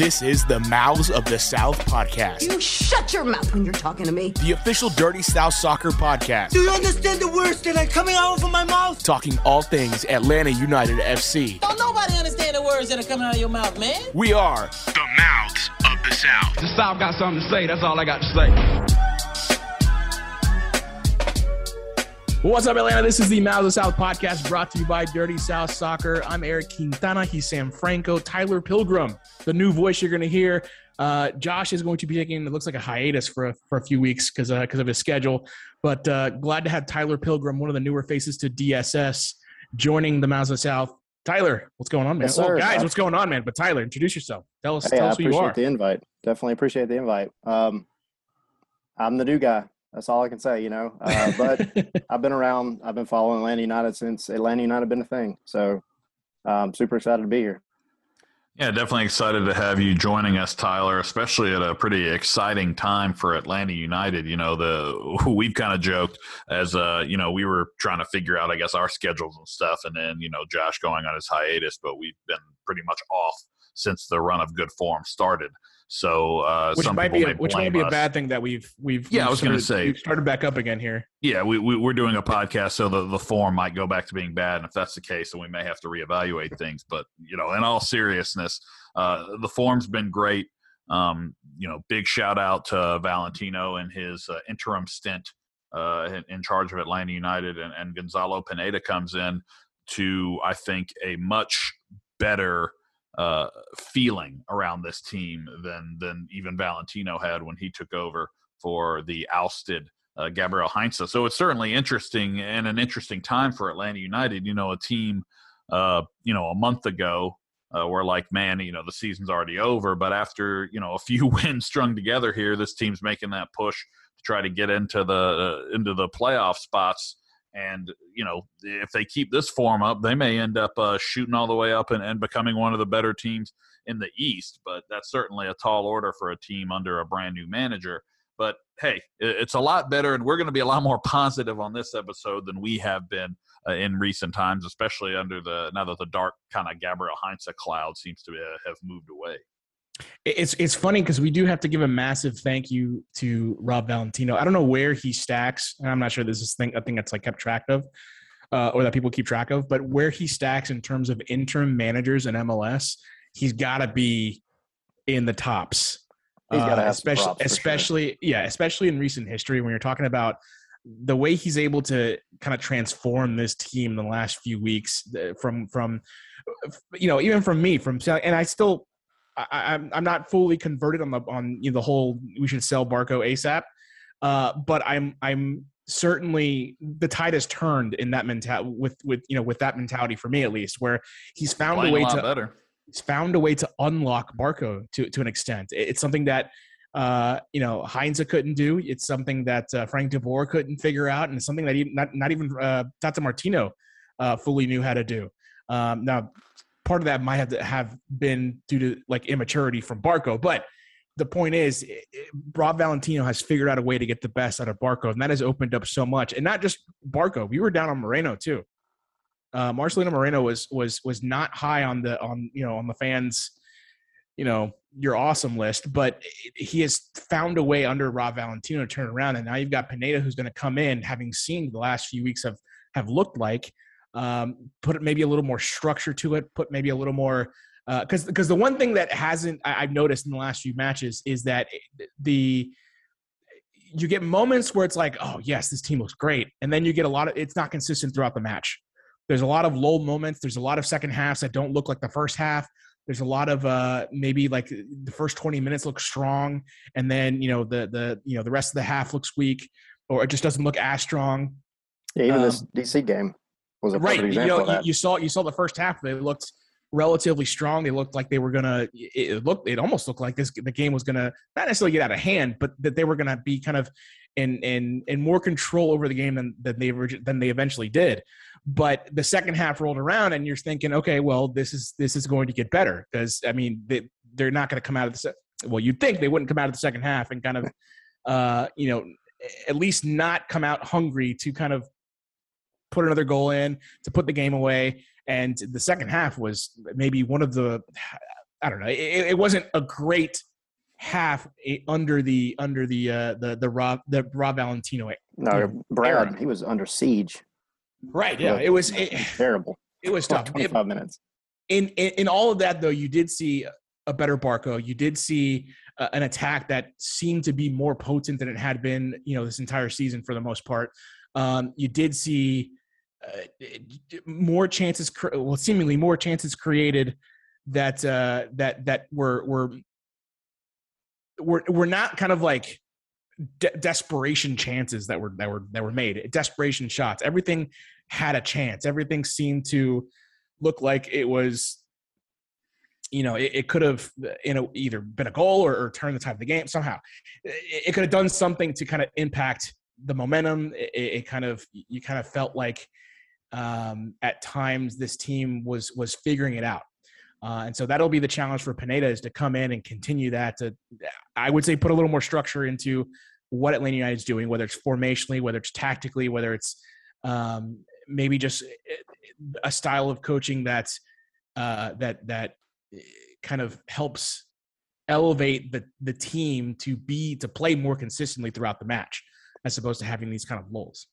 This is the Mouths of the South podcast. You shut your mouth when you're talking to me. The official Dirty South Soccer podcast. Do you understand the words that are coming out of my mouth? Talking all things Atlanta United FC. Don't nobody understand the words that are coming out of your mouth, man. We are the Mouths of the South. The South got something to say. That's all I got to say. What's up, Atlanta? This is the Mouths of the South podcast brought to you by Dirty South Soccer. I'm Eric Quintana. He's Sam Franco. Tyler Pilgrim, the new voice you're going to hear. Uh, Josh is going to be taking it looks like a hiatus for a, for a few weeks because because of his schedule. But uh, glad to have Tyler Pilgrim, one of the newer faces to DSS, joining the Mouths of the South. Tyler, what's going on, man? Yes, oh, guys, what's going on, man? But Tyler, introduce yourself. Tell us, Hey, tell us who you appreciate are. the invite. Definitely appreciate the invite. Um, I'm the new guy. That's all I can say, you know. Uh, but I've been around. I've been following Atlanta United since Atlanta United been a thing. So I'm super excited to be here. Yeah, definitely excited to have you joining us, Tyler, especially at a pretty exciting time for Atlanta United. You know, the we've kind of joked as uh, you know, we were trying to figure out, I guess, our schedules and stuff, and then, you know, Josh going on his hiatus, but we've been pretty much off since the run of good form started. So uh which some might be a, which might be a bad thing that we've we've Yeah, I we've was gonna started- say- started back up again here. Yeah, we, we we're doing a podcast, so the the form might go back to being bad, and if that's the case, then we may have to reevaluate things. But you know, in all seriousness, uh, the form's been great. Um, you know, big shout out to Valentino and his uh, interim stint uh, in, in charge of Atlanta United, and, and Gonzalo Pineda comes in to I think a much better uh, feeling around this team than than even Valentino had when he took over for the ousted uh, Gabriel Heinze. So it's certainly interesting and an interesting time for Atlanta United. You know, a team, uh, you know, a month ago. Uh, we're like, man, you know, the season's already over. But after you know a few wins strung together here, this team's making that push to try to get into the uh, into the playoff spots. And you know, if they keep this form up, they may end up uh, shooting all the way up and, and becoming one of the better teams in the East. But that's certainly a tall order for a team under a brand new manager. But hey, it's a lot better, and we're going to be a lot more positive on this episode than we have been uh, in recent times, especially under the now that the dark kind of Gabriel Heinze cloud seems to uh, have moved away. It's it's funny because we do have to give a massive thank you to Rob Valentino. I don't know where he stacks, and I'm not sure this is thing a thing that's like kept track of, uh, or that people keep track of. But where he stacks in terms of interim managers in MLS, he's got to be in the tops. He's Uh, have especially for sure. especially yeah, especially in recent history when you're talking about the way he's able to kind of transform this team in the last few weeks from from you know even from me from and I still I, I'm I'm not fully converted on the on you know, the whole we should sell Barco ASAP, uh, but I'm I'm certainly the tide has turned in that mentality with with you know with that mentality for me at least where he's found Playing a way lot to better. he's found a way to unlock Barco to to an extent. It's something that uh, you know Heinze couldn't do. It's something that uh, Frank de Boer couldn't figure out, and it's something that even, not not even uh, Tata Martino uh, fully knew how to do. Um, now, part of that might have to have been due to like immaturity from Barco, but the point is, Rob Valentino has figured out a way to get the best out of Barco, and that has opened up so much. And not just Barco, we were down on Moreno too. Uh, Marcelino Moreno was was was not high on the on you know on the fans, you know your awesome list, but he has found a way under Rob Valentino to turn around, and now you've got Pineda who's going to come in, having seen the last few weeks have have looked like, um, put maybe a little more structure to it, put maybe a little more because because the one thing that hasn't I, I've noticed in the last few matches is that the you get moments where it's like, oh yes, this team looks great, and then you get a lot of it's not consistent throughout the match. There's a lot of lull moments. There's a lot of second halves that don't look like the first half. There's a lot of uh, maybe like the first 20 minutes look strong, and then you know the the you know the rest of the half looks weak, or it just doesn't look as strong. Yeah, even this Um, DC game was a Right. You know, you, saw you saw the first half. They looked relatively strong. They looked like they were gonna. It it looked. It almost looked like this. The game was gonna not necessarily get out of hand, but that they were gonna be kind of in in in more control over the game than than they than they eventually did. But the second half rolled around, and you're thinking, okay, well, this is this is going to get better because I mean they they're not going to come out of the. Se- well, you'd think they wouldn't come out of the second half and kind of, uh, you know, at least not come out hungry to kind of put another goal in to put the game away. And the second half was maybe one of the I don't know. It, it wasn't a great half eh, under the under the uh, the the Rob the Rob Valentino. No, Brad, era. he was under siege. Right. Yeah. It was. It, terrible. it was tough. 25 minutes. in, in in all of that though you did see a better barco you did see uh, an attack that seemed to be more potent than it had been you know this entire season for the most part um, you did see uh, more chances well seemingly more chances created that uh, that that were were were were not kind of like de- desperation chances that were that were that were made. Desperation shots. Everything had a chance. Everything seemed to look like it was you know it, it could have you know either been a goal or, or turned the tide of the game somehow. It, it could have done something to kind of impact the momentum. It, it kind of you kind of felt like um, at times this team was was figuring it out uh, and so that'll be the challenge for Pineda is to come in and continue that to I would say put a little more structure into what Atlanta United is doing whether it's formationally whether it's tactically whether it's um, maybe just a style of coaching that's uh, that that kind of helps elevate the the team to be to play more consistently throughout the match as opposed to having these kind of lulls.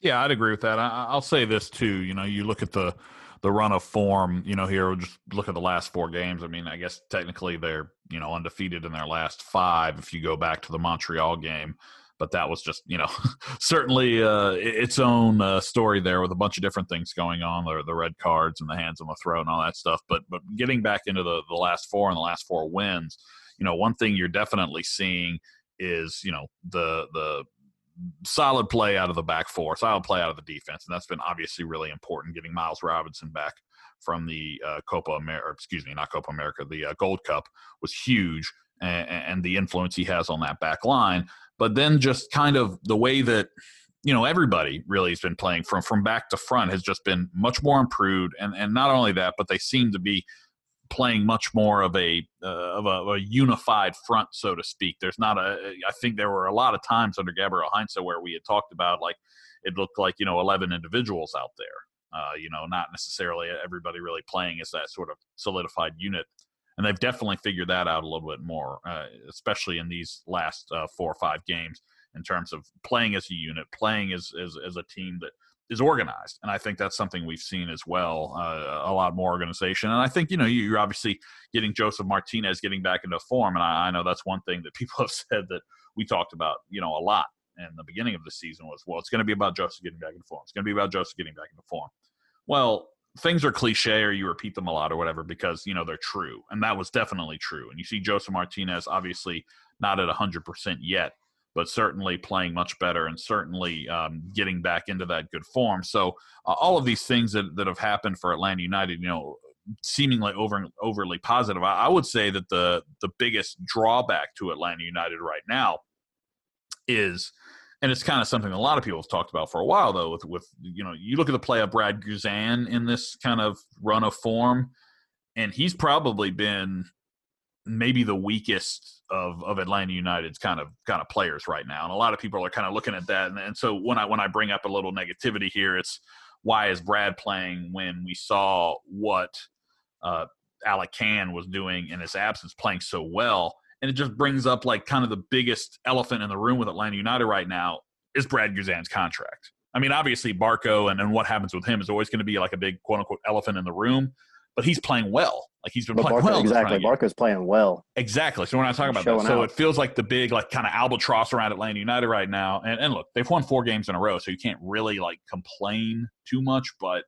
Yeah, I'd agree with that. I, I'll say this too. You know, you look at the the run of form. You know, here just look at the last four games. I mean, I guess technically they're you know undefeated in their last five. If you go back to the Montreal game, but that was just you know certainly uh, its own uh, story there with a bunch of different things going on the, the red cards and the hands on the throat and all that stuff but but getting back into the, the last four and the last four wins you know one thing you're definitely seeing is you know the the solid play out of the back four solid play out of the defense and that's been obviously really important getting miles robinson back from the uh, copa america excuse me not copa america the uh, gold cup was huge and, and the influence he has on that back line. But then just kind of the way that you know everybody really has been playing from from back to front has just been much more improved and and not only that but they seem to be playing much more of a uh, of a, a unified front so to speak. There's not a i think there were a lot of times under gabriel heinze where we had talked about like it looked like you know 11 individuals out there uh, you know not necessarily everybody really playing as that sort of solidified unit. And they've definitely figured that out a little bit more, uh, especially in these last uh, four or five games in terms of playing as a unit, playing as as, as a team that is organized, and I think that's something we've seen as well. Uh, a lot more organization, and I think you know you're obviously getting Josef Martinez getting back into form, and I, I know that's one thing that people have said that we talked about, you know, a lot in the beginning of the season was, well, it's going to be about Josef getting back into form. It's going to be about Josef getting back into form. Well, things are cliche or you repeat them a lot or whatever because you know they're true and that was definitely true and you see josef martinez obviously not at 100% yet but certainly playing much better and certainly um, getting back into that good form. So uh, all of these things that, that have happened for atlanta united you know seemingly over overly positive I, I would say that the the biggest drawback to atlanta united right now is and it's kind of something a lot of people have talked about for a while though with with you know you look at the play of brad guzan in this kind of run of form and he's probably been maybe the weakest of of atlanta united's kind of kind of players right now. And a lot of people are kind of looking at that. And, and so when i when i bring up a little negativity here it's why is brad playing when we saw what uh alec kann was doing in his absence playing so well? And it just brings up like kind of the biggest elephant in the room with Atlanta United right now is Brad Guzan's contract. I mean, obviously Barco and, and what happens with him is always going to be like a big quote unquote elephant in the room, but he's playing well. Like he's been But playing Barco, well. exactly. run of. Barco's playing well. Exactly. So we're not talking about that. So out. it feels like the big, like kind of albatross around Atlanta United right now. And, and look, they've won four games in a row, so you can't really like complain too much. But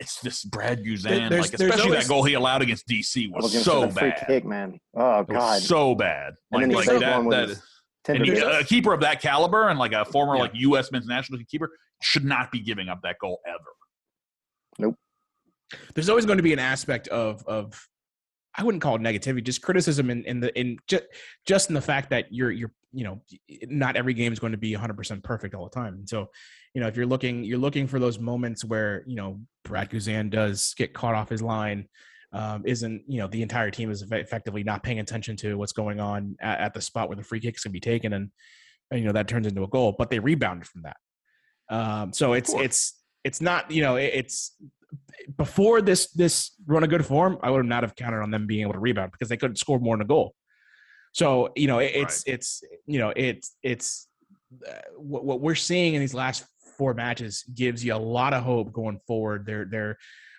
it's this Brad Guzan, there's- like especially always- that goal he allowed against DC was was so say free bad. kick, man. Oh It was god. so bad. and Like, then he like saved that, one with that and he, a keeper of that caliber and like a former Yeah. like U.S. men's national team keeper should not be giving up that goal ever. There's always going to be an aspect of of I wouldn't call it negativity, just criticism in, in the in just just in the fact that you're you're you know not every game is going to be 100% perfect all the time. And so, you know, if you're looking you're looking for those moments where you know Brad Guzan does get caught off his line, um, isn't you know the entire team is effectively not paying attention to what's going on at, at the spot where the free kick's going to be taken, and, and you know that turns into a goal, but they rebounded from that. Um, so it's it's it's not you know it- it's before this this run of good form, I would have not have counted on them being able to rebound because they couldn't score more than a goal. So you know, it, it's right. it's you know it's it's uh, what, what we're seeing in these last four matches gives you a lot of hope going forward. They're they're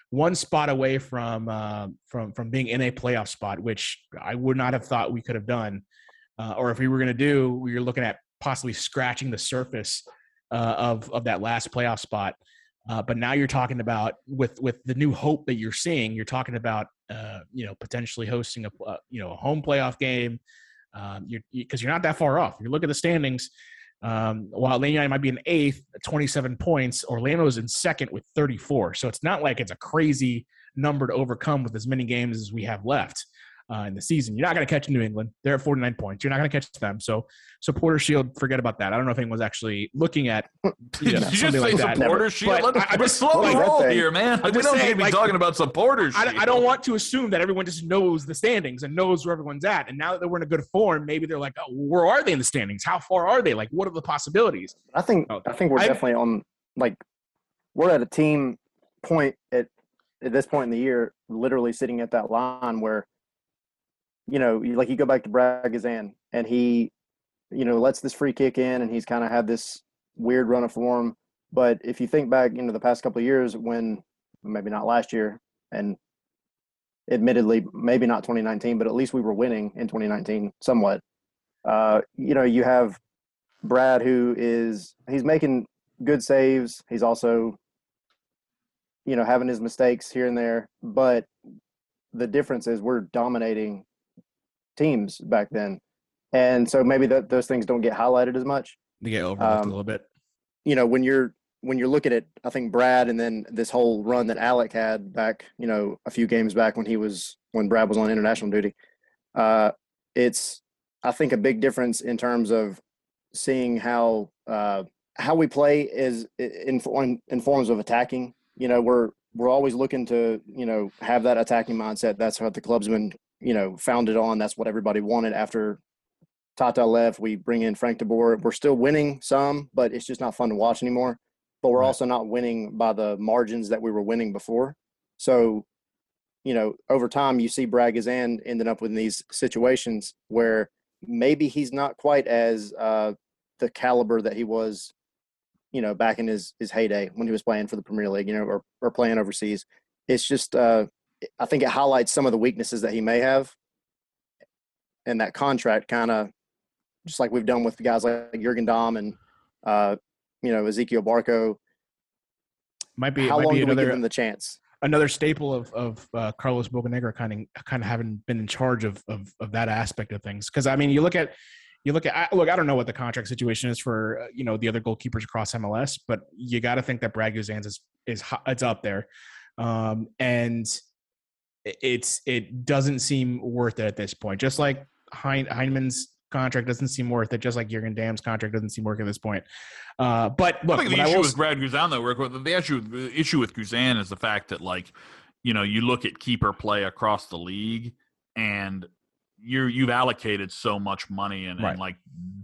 one spot away from uh, from from being in a playoff spot, which I would not have thought we could have done, uh, or if we were going to do, we were looking at possibly scratching the surface uh, of of that last playoff spot. Uh, but now you're talking about with with the new hope that you're seeing, you're talking about uh, you know potentially hosting a uh, you know a home playoff game. Um, you're because you, are not that far off. You look at the standings. Um, while Atlanta might be in eighth, 27 points, Orlando's in second with 34. So it's not like it's a crazy number to overcome with as many games as we have left uh, in the season. You're not going to catch New England. They're at 49 points. You're not going to catch them. So supporter shield, forget about that. I don't know if anyone's actually looking at you know, you just like that. supporter shield. But I, just slow like, roll here, man. we don't need to be like, talking about supporter shield. I, I, don't want to assume that everyone just knows the standings and knows where everyone's at. And now that we're in a good form, maybe they're like, oh, where are they in the standings? How far are they? Like, what are the possibilities? I think oh, I think we're I, definitely on like we're at a team point at at this point in the year, literally sitting at that line where you know, like you go back to Brad Guzan and he, you know, lets this free kick in and he's kind of had this weird run of form. But if you think back into the past couple of years when maybe not last year and admittedly maybe not 2019, but at least we were winning in 2019 somewhat. Uh, you know, you have Brad who is he's making good saves. He's also you know having his mistakes here and there, but the difference is we're dominating teams back then, and so maybe that those things don't get highlighted as much. They get overlooked um, a little bit. You know, when you're when you're looking at I think Brad and then this whole run that Alec had back, you know, a few games back when he was when Brad was on international duty. Uh, it's I think a big difference in terms of seeing how uh, how we play is in, in in forms of attacking. You know, we're we're always looking to you know have that attacking mindset. That's what the club's been you know, founded on. That's what everybody wanted after Tata left. We bring in Frank de Boer. We're still winning some, but it's just not fun to watch anymore. But we're right. also not winning by the margins that we were winning before. So, you know, over time, you see Brad Guzan ending up in these situations where maybe he's not quite as uh, the caliber that he was, you know, back in his his heyday when he was playing for the Premier League, you know, or or playing overseas. It's just uh, I think it highlights some of the weaknesses that he may have. And that contract kind of, just like we've done with guys like Jurgen Damm and, uh, you know, Ezequiel Barco. Might be, how might long be do another, we give him the chance? Another staple of of uh, Carlos Bocanegra kind of kind of having been in charge of of, of that aspect of things. Because I mean, you look at you look at look. I don't know what the contract situation is for uh, you know the other goalkeepers across MLS, but you got to think that Brad Guzan's is is it's up there, um, and it's it doesn't seem worth it at this point. Just like hein- Hyndman's contract doesn't seem worth it, just like Jurgen Damm's contract doesn't seem worth it at this point. Uh, but look, I think the issue with Brad Guzan though, the issue the issue with Guzan is the fact that like you know you look at keeper play across the league and you're you've allocated so much money and, right. and like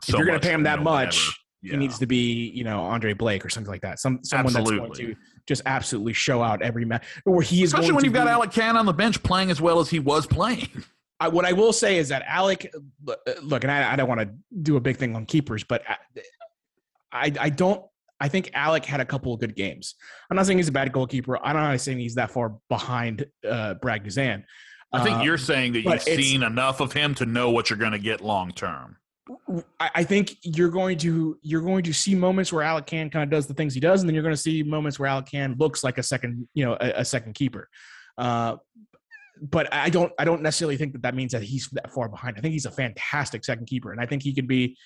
so if you're going to pay him that much. Yeah. He needs to be, you know, Andre Blake or something like that. Some someone Absolutely. that's going to just absolutely show out every match. Where he is especially when you've be, got Alec Kann on the bench playing as well as he was playing. I, what I will say is that Alec, look, and I, I don't want to do a big thing on keepers, but I, I don't. I think Alec had a couple of good games. I'm not saying he's a bad goalkeeper. I'm not saying he's that far behind uh, Brad Guzan. I think uh, you're saying that you've seen enough of him to know what you're going to get long term. I think you're going to you're going to see moments where Alec Kann kind of does the things he does, and then you're going to see moments where Alec Kann looks like a second, you know, a, a second keeper. Uh, but I don't I don't necessarily think that that means that he's that far behind. I think he's a fantastic second keeper, and I think he could be,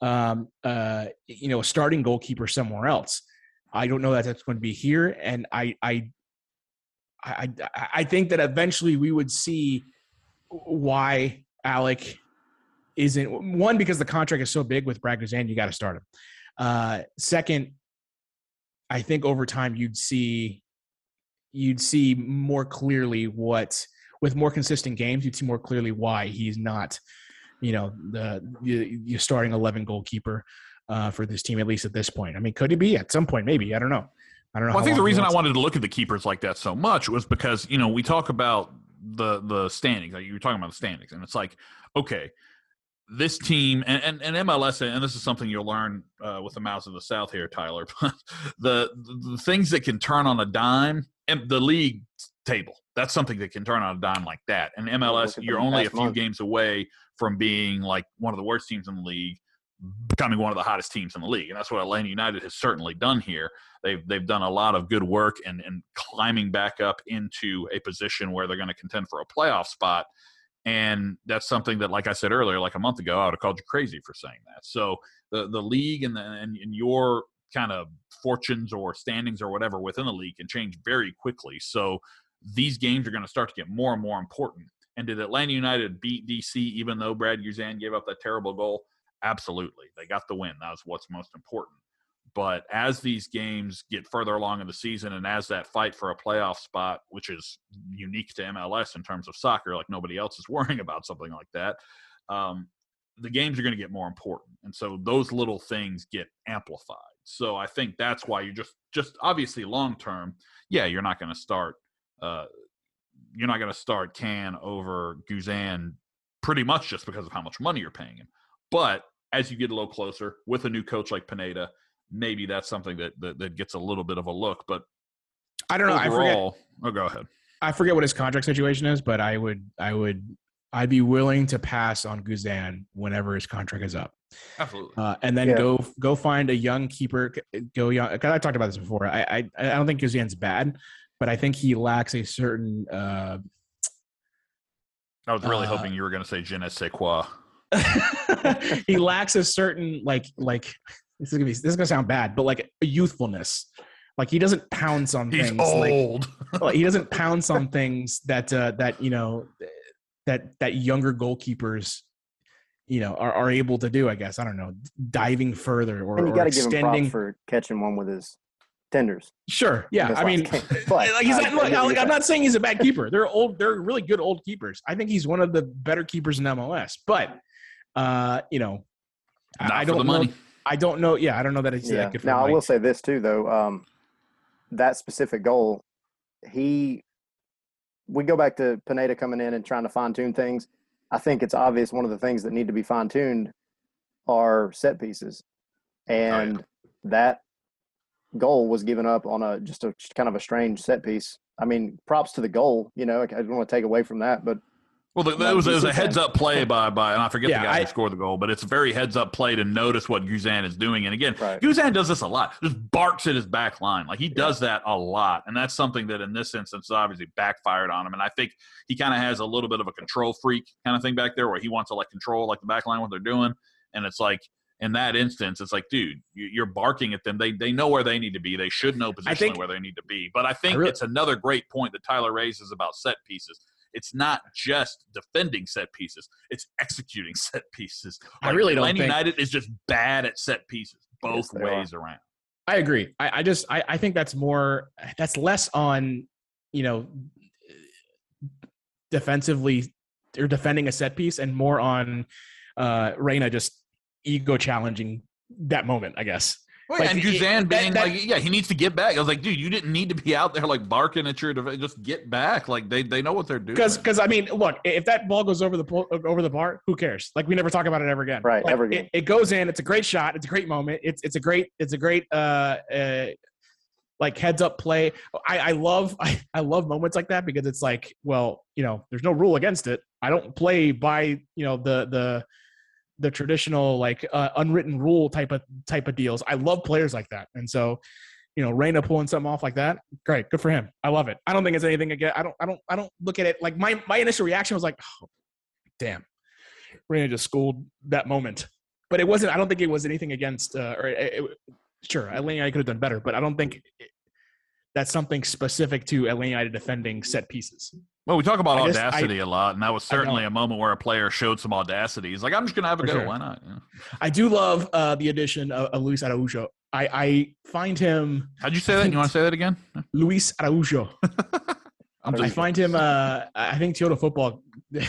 um, uh, you know, a starting goalkeeper somewhere else. I don't know that that's going to be here, and I I I I think that eventually we would see why Alec isn't one because the contract is so big with Brad Guzan, you got to start him. Uh, second, I think over time you'd see you'd see more clearly what with more consistent games you'd see more clearly why he's not you know the you starting 11 goalkeeper uh, for this team at least at this point i mean could he be at some point maybe i don't know I don't know. Well, I think the reason I wanted to look at the keepers like that so much was because you know we talk about the the standings. Like you were talking about the standings, and it's like, okay, this team and, and, and MLS, and this is something you'll learn uh, with the Mouths of the South here, Tyler. But the, the the things that can turn on a dime, and the league table, that's something that can turn on a dime like that. And MLS, you're only a few month. games away from being like one of the worst teams in the league, becoming one of the hottest teams in the league, and that's what Atlanta United has certainly done here. They've they've done a lot of good work and and climbing back up into a position where they're going to contend for a playoff spot. And that's something that, like I said earlier, like a month ago, I would have called you crazy for saying that. So the the league and the, and, and your kind of fortunes or standings or whatever within the league can change very quickly. So these games are going to start to get more and more important. And did Atlanta United beat DC even though Brad Guzan gave up that terrible goal? Absolutely. They got the win. That was what's most important. But as these games get further along in the season and as that fight for a playoff spot, which is unique to MLS in terms of soccer, like nobody else is worrying about something like that, um, the games are going to get more important. And so those little things get amplified. So I think that's why you just, just obviously long term, yeah, you're not going to start, uh, you're not going to start Kann over Guzan pretty much just because of how much money you're paying him. But as you get a little closer with a new coach like Pineda, maybe that's something that, that, that gets a little bit of a look. But I don't know. I forget. overall, oh, go ahead. I forget what his contract situation is, but I would, I would, I'd be willing to pass on Guzan whenever his contract is up, Absolutely. uh, and then Yeah. go go find a young keeper. Go young. Cause I talked about this before. I, I I don't think Guzan's bad, but I think he lacks a certain. Uh, I was really uh, hoping you were going to say je ne sais quoi. he lacks a certain like like this is gonna be this is gonna sound bad, but like a youthfulness. Like he doesn't pounce on He's things. Like, old. like, he doesn't pounce on things that uh, that you know that that younger goalkeepers you know are, are able to do. I guess I don't know diving further or, And you or got to give him extending. props for catching one with his tenders. sure, yeah. I mean, game. But like he's I- not, I look, give you like, I'm that. not saying he's a bad keeper. They're old. They're really good old keepers. I think he's one of the better keepers in MLS. But uh, you know, I- Not I for don't the know. money. I don't know. Yeah, I don't know that he's Yeah. that good Now I will say this too, though. Um, that specific goal, he. We go back to Pineda coming in and trying to fine tune things. I think it's obvious one of the things that need to be fine tuned are set pieces, and that goal was given up on a just a kind of a strange set piece. I mean, props to the goal. You know, I don't want to take away from that, but Well, the, it was, it was a heads up play by by, and I forget Yeah, the guy I- who scored the goal, but it's a very heads up play to notice what Guzan is doing. And again, Right. Guzan does this a lot. Just barks at his back line, like he does that a lot, and that's something that in this instance obviously backfired on him. And I think he kind of has a little bit of a control freak kind of thing back there, where he wants to like control like the back line what they're doing, and it's like. In that instance, it's like, dude, you- you're barking at them. They they know where they need to be. They should know positionally think- where they need to be. But I think really- it's another great point that Tyler raises about set pieces it's not just defending set pieces; it's executing set pieces. I really don't Atlanta think- United is just bad at set pieces, both Yes, ways around. I agree. I, I just I, I think that's more that's less on you know defensively or defending a set piece and more on uh Reina just ego challenging that moment, I guess. Well, Like, and it- Guzan that- being that- like, yeah, he needs to get back. I was like, dude, you didn't need to be out there like barking at your def- just get back. Like they they know what they're doing. Because because I mean, look, if that ball goes over the over the bar, who cares? Like we never talk about it ever again. Right, Like, ever it, again. it goes in. It's a great shot. It's a great moment. It's it's a great it's a great uh, uh like heads up play. I I love I, I love moments like that because it's like, well, you know, there's no rule against it. I don't play by you know the the the traditional like uh, unwritten rule type of type of deals. I love players like that, and so you know, Reina pulling something off like that, great, good for him. I love it. I don't think it's anything again. I don't, I don't, I don't look at it like my my initial reaction was like, oh, damn, Reina just schooled that moment. But it wasn't. I don't think it was anything against. Uh, or it, it, sure, Atlanta United could have done better, but I don't think it, that's something specific to Atlanta defending set pieces. Well, we talk about I just- audacity a lot, and that was certainly a moment where a player showed some audacity. He's like, I'm just gonna have a For go. sure. Why not? Yeah. I do love uh, the addition of, of Luis Araujo. I, I find him How'd you say that? You want to say that again? Luis Araujo. I find him. Uh, I think Toyota Football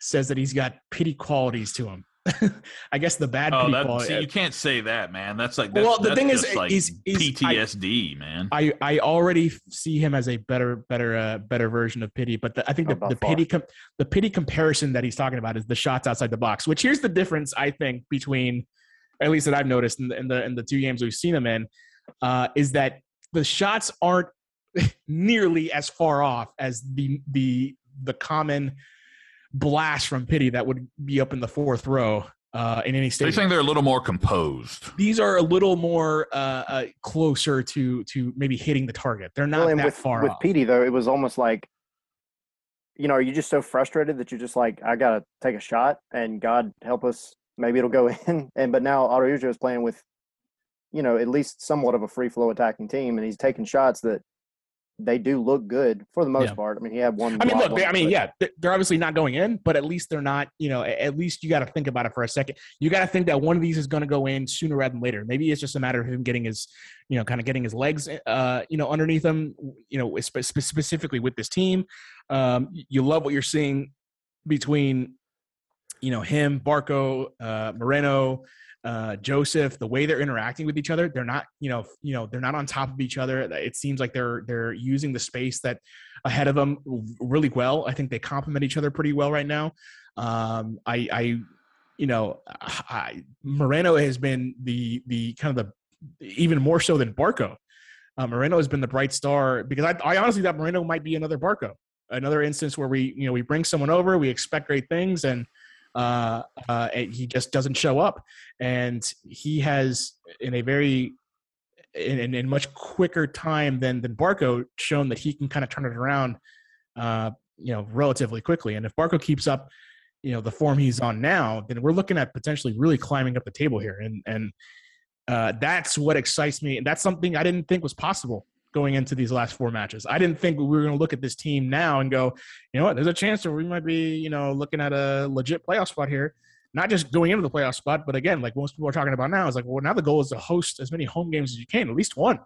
says that he's got pity qualities to him. I guess the bad Oh, people. that, see, uh, you can't say that, man. That's like that's, Well, the that's thing is, just like he's- he's- I- PTSD, man. I I already see him as a better better uh, better version of Pity, but the, I think Oh, the, the. Pity com- the Pity comparison that he's talking about is the shots outside the box. Which here's the difference I think between, at least that I've noticed in the in the, in the two games we've seen him in, uh, is that the shots aren't nearly as far off as the the the common blast from Pity that would be up in the fourth row uh, in any state. you're stadium saying they're a little more composed. these are a little more uh, uh, closer to to maybe hitting the target. They're not Well, that with, far with off. Pity though, it was almost like, you know, are you just so frustrated that you're just like, I gotta take a shot, and God help us, maybe it'll go in. And but now Araujo is playing with, you know, at least somewhat of a free flow attacking team, and he's taking shots that they do look good for the most Yeah. part. I mean, he had one. I mean, look, I mean, but- yeah, they're obviously not going in, but at least they're not. You know, at least you got to think about it for a second. You got to think that one of these is going to go in sooner rather than later. Maybe it's just a matter of him getting his, you know, kind of getting his legs, uh, you know, underneath him. You know, spe- specifically with this team, um, you love what you're seeing between, you know, him, Barco, uh, Moreno, uh, Josef, the way they're interacting with each other, they're not, you know, you know, they're not on top of each other. It seems like they're they're using the space that ahead of them really well. I think they complement each other pretty well right now. Um, I, I, you know, I, Moreno has been the the kind of the even more so than Barco. Uh, Moreno has been the bright star because I, I honestly thought Moreno might be another Barco, another instance where we, you know, we bring someone over, we expect great things, and uh, uh, he just doesn't show up. And he has, in a very, in, in, in much quicker time than than Barco, shown that he can kind of turn it around, uh, you know, relatively quickly. And if Barco keeps up, you know, the form he's on now, then we're looking at potentially really climbing up the table here. And and uh, that's what excites me. And that's something I didn't think was possible going into these last four matches. I didn't think we were going to look at this team now and go, you know what, there's a chance that we might be, you know, looking at a legit playoff spot here. Not just going into the playoff spot, but again, like most people are talking about now, is like, well, now the goal is to host as many home games as you can, at least one.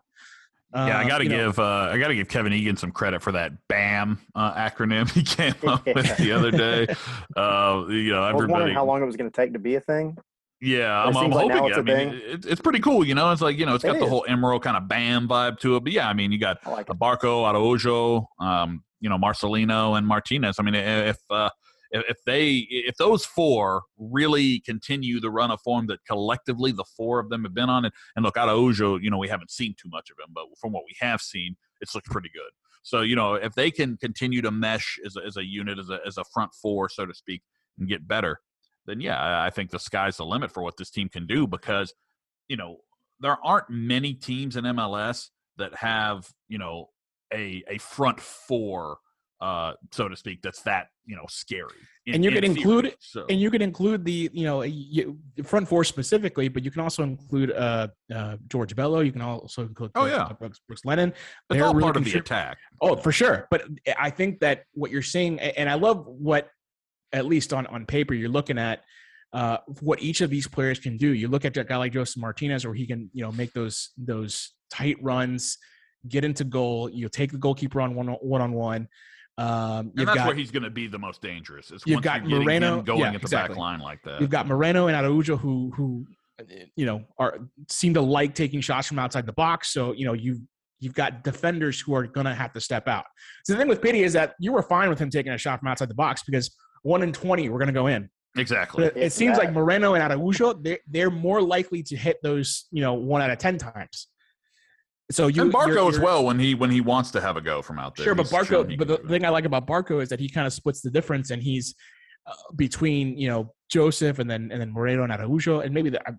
Yeah, I Um, got to you give uh, I got to give Kevin Egan some credit for that BAM uh, acronym he came up with the other day. Uh, you know, I was everybody. wondering how long it was going to take to be a thing. Yeah, I'm, I'm seems like hoping. it's mean, it, it's pretty cool. You know, it's like you know, it's got It the whole Emeril kind of BAM vibe to it. But yeah, I mean, you got like it. Barco, Araujo, um, you know, Marcelino, and Martinez. I mean, if uh, if if they if those four really continue the run of form that collectively the four of them have been on, and, and look, Araujo, you know, we haven't seen too much of him, but from what we have seen, it's looked pretty good. So you know, if they can continue to mesh as a, as a unit, as a as a front four, so to speak, and get better, then yeah, I- think the sky's the limit for what this team can do because you know there aren't many teams in MLS that have you know a a front four uh so to speak that's that you know scary in- And you could theory. include- so and you could include the you know you, front four specifically, but you can also include uh, uh, George Bello. You can also include Oh, uh, yeah. Brooks, Brooks Lennon. it's They're all really part of the attack Oh, for sure. But I think that what you're seeing, and I love what, at least on on paper, you're looking at uh, what each of these players can do. You look at a guy like Josef Martinez, where he can you know make those those tight runs, get into goal. You take the goalkeeper on one one on one. Um, and that's got where he's going to be the most dangerous is You've once got Moreno- going yeah, at the exactly. back line like that You've got Moreno and Araujo who who you know are seem to like taking shots from outside the box. So you know you you've got defenders who are going to have to step out. So the thing with Pity is that you were fine with him taking a shot from outside the box because one in twenty we're going to go in. exactly But it, it It's seems like. Moreno and Araujo they're they're more likely to hit those you know one out of ten times. So you and Barco you're- as you're- well when he when he wants to have a go from out there Sure, but He's shown he Barco. But the do it. thing I like about Barco is that he kind of splits the difference, and he's uh, between you know Josef and then and then Moreno and Araujo, and maybe the, uh,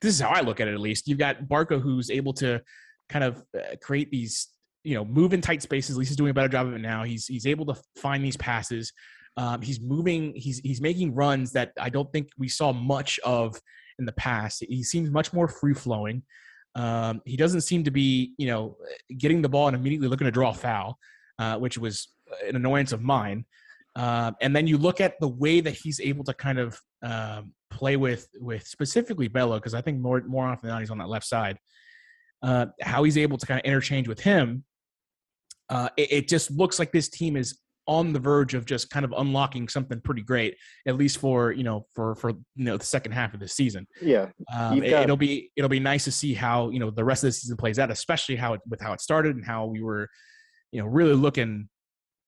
this is how I look at it. At least you've got Barco who's able to kind of uh, create these you know move in tight spaces. At least he's doing a better job of it now. He's he's able to find these passes. Um, he's moving. He's he's making runs that I don't think we saw much of in the past. He seems much more free flowing. Um, he doesn't seem to be, you know, getting the ball and immediately looking to draw a foul, uh, which was an annoyance of mine. Um, and then you look at the way that he's able to kind of um, play with, with specifically Bello, because I think more more often than not he's on that left side. Uh, how he's able to kind of interchange with him, uh, it, it just looks like this team is on the verge of just kind of unlocking something pretty great, at least for you know for for you know the second half of the season. Yeah, um, it, will be it'll be nice to see how you know the rest of the season plays out, especially how it, with how it started and how we were, you know, really looking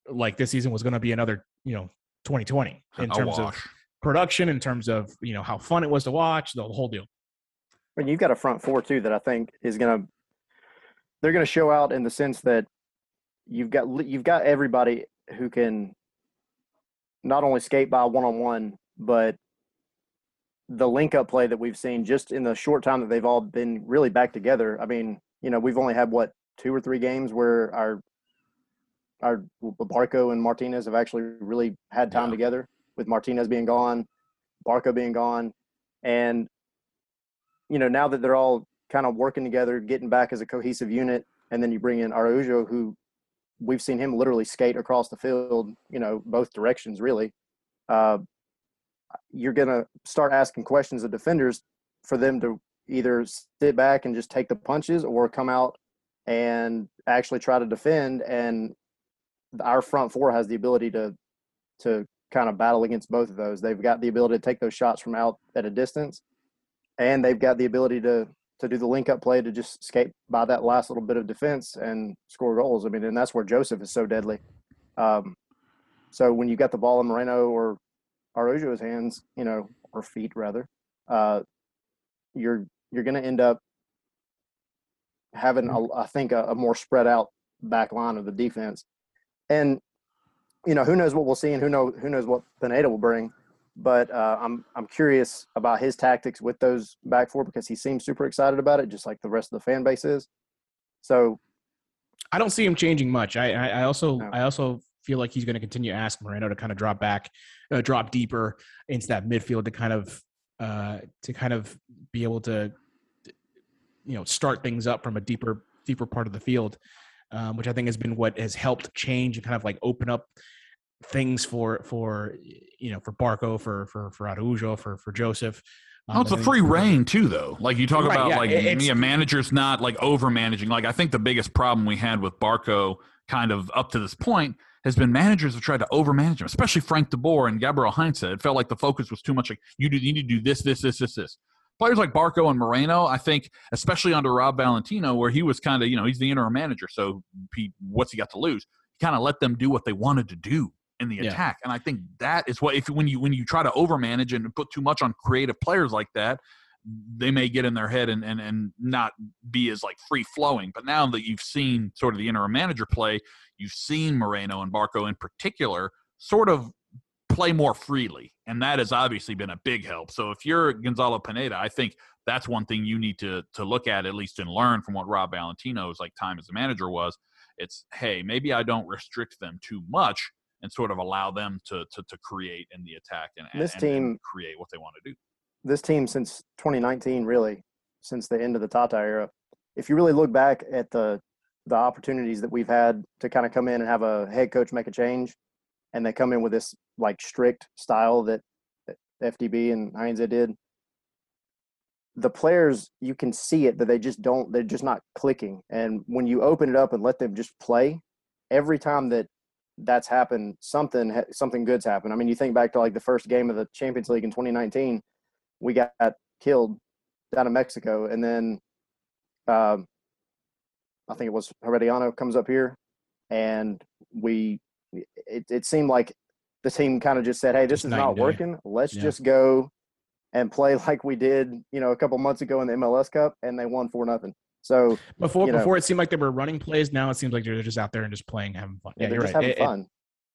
like this season was going to be another you know 2020 in terms of production, in terms of you know how fun it was to watch, the whole deal. And you've got a front four too that I think is going to they're going to show out in the sense that you've got you've got everybody who can not only skate by one on one, but the link up play that we've seen just in the short time that they've all been really back together. I mean, you know, we've only had what two or three games where our our Barco and Martinez have actually really had time yeah. together with Martinez being gone, Barco being gone, and you know now that they're all kind of working together, getting back as a cohesive unit, and then you bring in Araujo, who we've seen him literally skate across the field, you know, both directions really. Uh, you're going to start asking questions of defenders for them to either sit back and just take the punches or come out and actually try to defend. And our front four has the ability to to kind of battle against both of those. They've got the ability to take those shots from out at a distance, and they've got the ability to to do the link up play to just skate by that last little bit of defense and score goals. I mean, and that's where Josef is so deadly. Um, so when you got the ball in Moreno or Araujo's hands, you know, or feet rather, uh, you're you're going to end up having, a, I think, a, a more spread out back line of the defense. And you know, who knows what we'll see, and who know who knows what Pineda will bring but uh, I'm I'm curious about his tactics with those back four because he seems super excited about it, just like the rest of the fan base is. So, I don't see him changing much. I I, I also no. I also feel like he's going to continue to ask Moreno to kind of drop back, uh, drop deeper into that midfield to kind of uh, to kind of be able to you know start things up from a deeper deeper part of the field, um, which I think has been what has helped change and kind of like open up things for for you know for Barco, for for for Araujo, for for Josef. Um, oh, it's a free reign too, though. Like you talk right, about, yeah, like me, a manager's not like over managing. Like I think the biggest problem we had with Barco, kind of up to this point, has been managers have tried to over manage him, especially Frank DeBoer and Gabriel Heinze. It felt like the focus was too much. Like you, do, you need to do this, this, this, this, this. Players like Barco and Moreno, I think, especially under Rob Valentino, where he was kind of, you know, he's the interim manager, so he, what's he got to lose? He kind of let them do what they wanted to do in the yeah. attack. And I think that is what if when you when you try to overmanage and put too much on creative players like that, they may get in their head and and, and not be as like free flowing. But now that you've seen sort of the interim manager play, you've seen Moreno and Barco in particular sort of play more freely. And that has obviously been a big help. So if you're Gonzalo Pineda, I think that's one thing you need to to look at at least and learn from what Rob Valentino's like time as a manager was. It's hey, maybe I don't restrict them too much and sort of allow them to to, to create in the attack and this and, team and create what they want to do. This team since 2019, really, since the end of the Tata era, if you really look back at the the opportunities that we've had to kind of come in and have a head coach make a change, and they come in with this like strict style that FDB and Heinze did. The players, you can see it, but they just don't. They're just not clicking. And when you open it up and let them just play, every time that that's happened, something something good's happened. I mean, you think back to like the first game of the Champions League in 2019, we got killed down in Mexico, and then um, I think it was Herediano comes up here, and we it, it seemed like the team kind of just said, "Hey, this is not working. Let's yeah. just go and play like we did, you know, a couple months ago in the MLS Cup, and they won four nothing." So before you know, before it seemed like they were running plays. Now it seems like they're just out there and just playing, having fun. Yeah, yeah you're right. Having it, fun.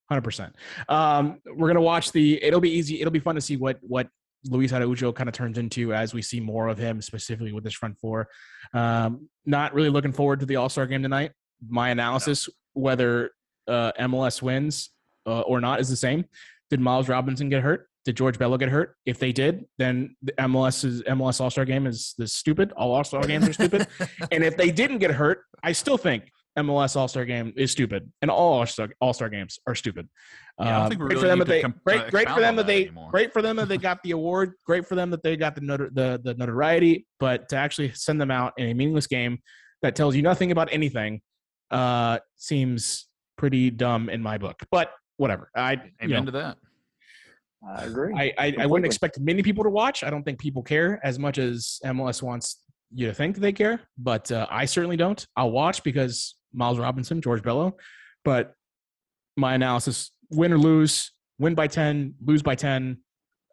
Hundred percent. Um, we're gonna watch the. It'll be easy. It'll be fun to see what what Luis Araujo kind of turns into as we see more of him, specifically with this front four. Um, not really looking forward to the All Star game tonight. My analysis, no. whether uh, MLS wins uh, or not, is the same. Did Miles Robinson get hurt? Did George Bello get hurt? If they did, then the MLS's MLS All Star Game is, is stupid. All All Star games are stupid. and if they didn't get hurt, I still think MLS All Star Game is stupid, and all All Star games are stupid. Yeah, um, great for them that they comp- great, great for them that, they anymore. great for them that they got the award. Great for them that they got the notor- the the notoriety. But to actually send them out in a meaningless game that tells you nothing about anything uh, seems pretty dumb in my book. But whatever. I you know, Amen to that. I agree. I, I, I wouldn't expect many people to watch. I don't think people care as much as MLS wants you to think they care, but uh, I certainly don't. I'll watch because Miles Robinson, George Bello, but my analysis: win or lose, win by ten, lose by ten.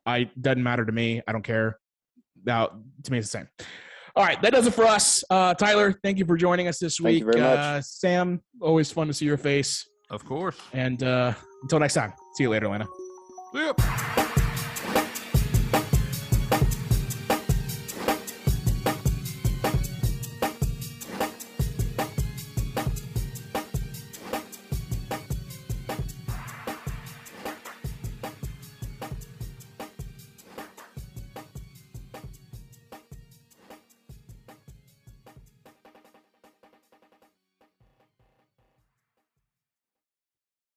I doesn't matter to me. I don't care. Now to me, it's the same. All right, that does it for us. Uh, Tyler, thank you for joining us this Thank week. you very much. Uh, Sam, always fun to see your face. Of course. And uh, until next time, see you later, Lana. See.